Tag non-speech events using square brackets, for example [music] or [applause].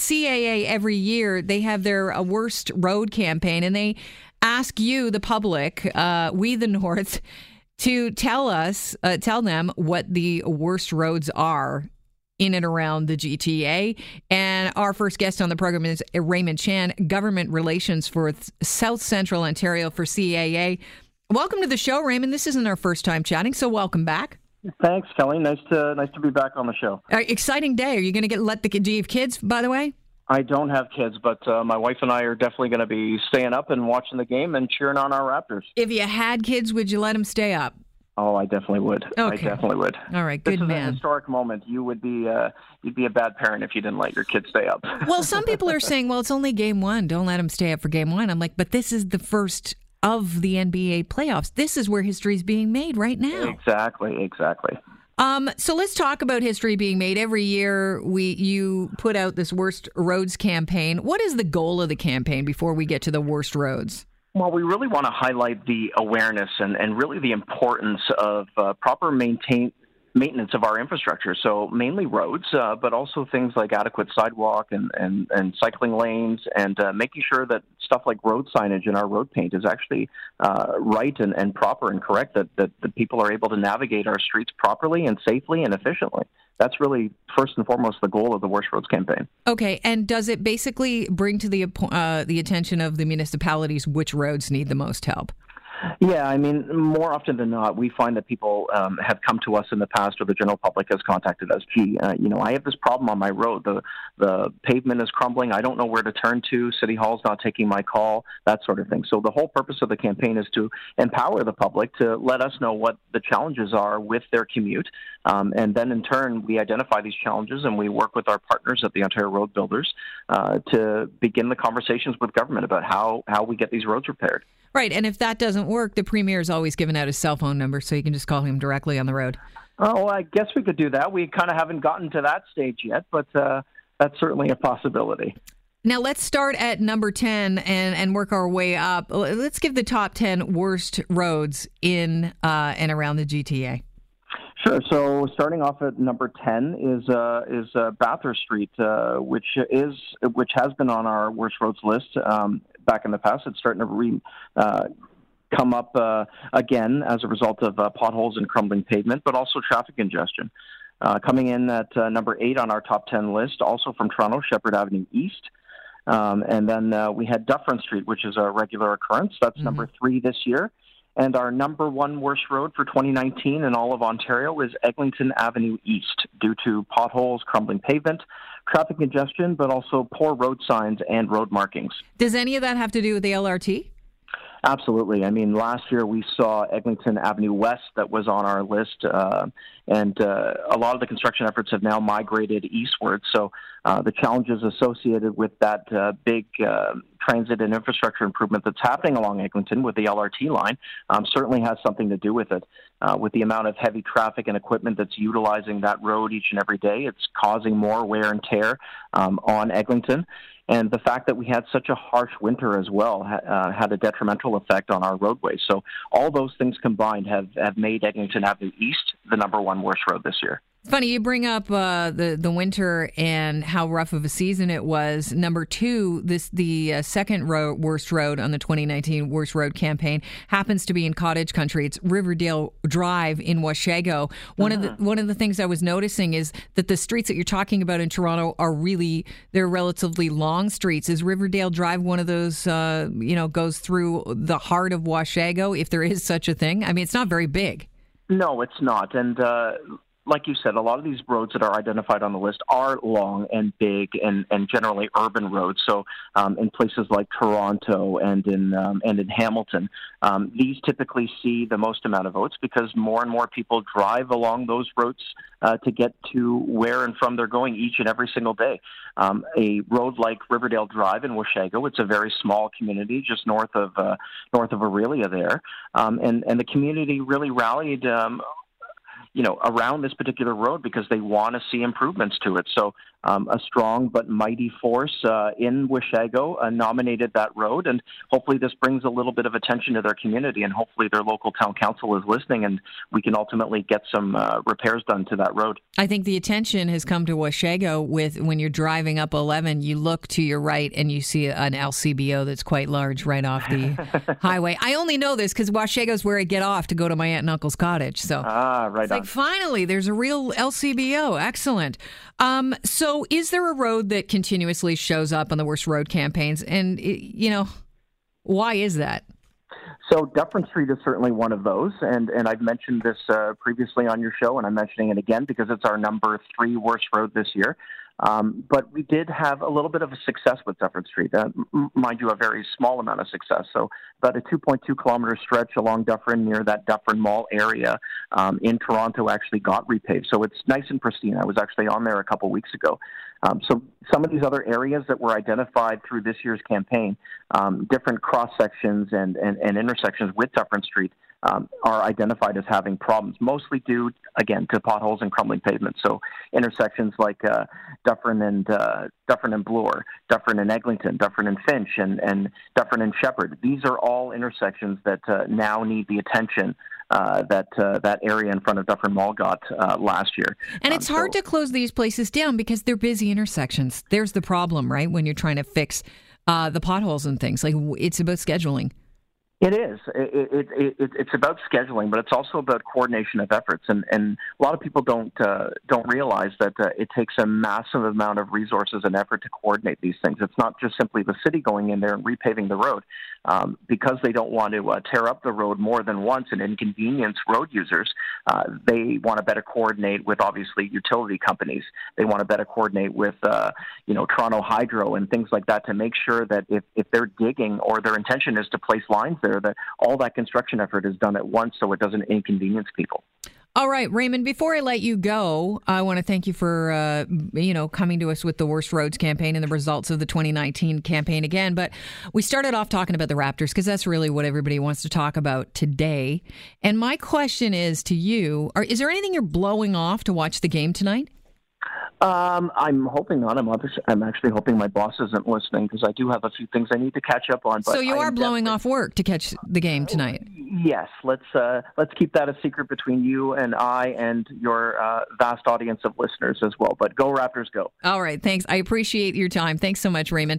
CAA every year they have their uh, worst road campaign, and they ask you, the public, uh, we the [laughs] North, to tell us, uh, tell them what the worst roads are in and around the GTA. And our first guest on the program is Raymond Chan, Government Relations for South Central Ontario for CAA. Welcome to the show, Raymond. This isn't our first time chatting, so welcome back. Thanks, Kelly. Nice to nice to be back on the show. Exciting day. Are you going to get let the do you have kids? By the way, I don't have kids, but uh, my wife and I are definitely going to be staying up and watching the game and cheering on our Raptors. If you had kids, would you let them stay up? Oh, I definitely would. Okay. I definitely would. All right, good this is man. a historic moment. You would be uh, you'd be a bad parent if you didn't let your kids stay up. well, some people are saying, well, it's only game one. Don't let them stay up for game one. I'm like, but this is the first of the NBA playoffs. This is where history is being made right now. Exactly. Exactly. Um, so let's talk about history being made. Every year, we you put out this worst roads campaign. What is the goal of the campaign before we get to the worst roads? Well, we really want to highlight the awareness and, and really the importance of uh, proper maintain, maintenance of our infrastructure. So mainly roads, uh, but also things like adequate sidewalk and, and, and cycling lanes and uh, making sure that stuff like road signage and our road paint is actually uh, right and, and proper and correct, that, that, that people are able to navigate our streets properly and safely and efficiently that's really first and foremost the goal of the Worst Roads campaign. Okay, and does it basically bring to the uh, the attention of the municipalities which roads need the most help? Yeah, I mean, more often than not, we find that people um, have come to us in the past, or the general public has contacted us. Gee, uh, you know, I have this problem on my road. The the pavement is crumbling. I don't know where to turn to. City Hall's not taking my call. That sort of thing. So the whole purpose of the campaign is to empower the public to let us know what the challenges are with their commute, um, and then in turn we identify these challenges and we work with our partners at the Ontario Road Builders uh, to begin the conversations with government about how how we get these roads repaired. Right, and if that doesn't work, the premier is always given out his cell phone number, so you can just call him directly on the road. Oh, I guess we could do that. We kind of haven't gotten to that stage yet, but uh, that's certainly a possibility. Now let's start at number 10 and, and work our way up. Let's give the top 10 worst roads in uh, and around the GTA. Sure. So starting off at number ten is uh, is uh, Bathurst Street, uh, which is which has been on our worst roads list. Um, back in the past. It's starting to re, uh, come up uh, again as a result of uh, potholes and crumbling pavement, but also traffic congestion. Uh, coming in at uh, number eight on our top 10 list, also from Toronto, Sheppard Avenue East. Um, and then uh, we had Dufferin Street, which is a regular occurrence. That's mm-hmm. number three this year. And our number one worst road for 2019 in all of Ontario is Eglinton Avenue East due to potholes, crumbling pavement, traffic congestion, but also poor road signs and road markings. Does any of that have to do with the LRT? Absolutely. I mean, last year we saw Eglinton Avenue West that was on our list, uh, and uh, a lot of the construction efforts have now migrated eastward. So uh, the challenges associated with that uh, big uh, transit and infrastructure improvement that's happening along Eglinton with the LRT line um, certainly has something to do with it. Uh, with the amount of heavy traffic and equipment that's utilizing that road each and every day, it's causing more wear and tear um, on Eglinton. And the fact that we had such a harsh winter as well uh, had a detrimental effect on our roadways. So all those things combined have, have made Eglinton Avenue East the number one worst road this year. It's funny you bring up uh, the the winter and how rough of a season it was. Number two, this the uh, second road, worst road on the 2019 worst road campaign happens to be in cottage country. It's Riverdale Drive in Washago. One uh-huh. of the one of the things I was noticing is that the streets that you're talking about in Toronto are really they're relatively long streets. Is Riverdale Drive one of those? Uh, you know, goes through the heart of Washago, if there is such a thing. I mean, it's not very big. No, it's not, and uh, like you said, a lot of these roads that are identified on the list are long and big and, and generally urban roads. So um, in places like Toronto and in um, and in Hamilton, um, these typically see the most amount of votes because more and more people drive along those roads uh, to get to where and from they're going each and every single day. Um, a road like Riverdale Drive in Washago, it's a very small community just north of uh, north of Orillia there, um, and and the community really rallied um, you know, around this particular road because they want to see improvements to it. So um, a strong but mighty force uh, in Washago uh, nominated that road, and hopefully this brings a little bit of attention to their community, and hopefully their local town council is listening, and we can ultimately get some uh, repairs done to that road. I think the attention has come to Washago with when you're driving up 11, you look to your right and you see an LCBO that's quite large right off the [laughs] highway. I only know this because Washago's where I get off to go to my aunt and uncle's cottage. So ah, right. Like finally, there's a real LCBO. Excellent. Um, so, is there a road that continuously shows up on the worst road campaigns? And you know, why is that? So Dufferin Street is certainly one of those, and and I've mentioned this uh, previously on your show, and I'm mentioning it again because it's our number three worst road this year. Um, but we did have a little bit of a success with Dufferin Street. Uh, m- mind you, a very small amount of success. So about a 2.2 kilometer stretch along Dufferin near that Dufferin Mall area um, in Toronto actually got repaved. So it's nice and pristine. I was actually on there a couple weeks ago. Um, so some of these other areas that were identified through this year's campaign, um, different cross sections and, and, and intersections with Dufferin Street, um, are identified as having problems, mostly due, again, to potholes and crumbling pavements. So intersections like uh, Dufferin and uh, Dufferin and Bloor, Dufferin and Eglinton, Dufferin and Finch, and, and Dufferin and Sheppard. These are all intersections that uh, now need the attention uh, that uh, that area in front of Dufferin Mall got uh, last year. And it's um, hard so, to close these places down because they're busy intersections. There's the problem, right? When you're trying to fix uh, the potholes and things, like it's about scheduling. It is. It, it, it, it's about scheduling, but it's also about coordination of efforts. And, and a lot of people don't uh, don't realize that uh, it takes a massive amount of resources and effort to coordinate these things. It's not just simply the city going in there and repaving the road um, because they don't want to uh, tear up the road more than once and inconvenience road users. Uh, they want to better coordinate with obviously utility companies. They want to better coordinate with uh, you know Toronto Hydro and things like that to make sure that if, if they're digging or their intention is to place lines there, that all that construction effort is done at once so it doesn't inconvenience people. All right, Raymond. Before I let you go, I want to thank you for uh, you know coming to us with the worst roads campaign and the results of the 2019 campaign again. But we started off talking about the Raptors because that's really what everybody wants to talk about today. And my question is to you: are, Is there anything you're blowing off to watch the game tonight? Um, I'm hoping not. I'm, I'm actually hoping my boss isn't listening because I do have a few things I need to catch up on. so you are blowing off work to catch the game tonight. Yes, let's uh, let's keep that a secret between you and I and your uh, vast audience of listeners as well. But go Raptors, go! All right, thanks. I appreciate your time. Thanks so much, Raymond.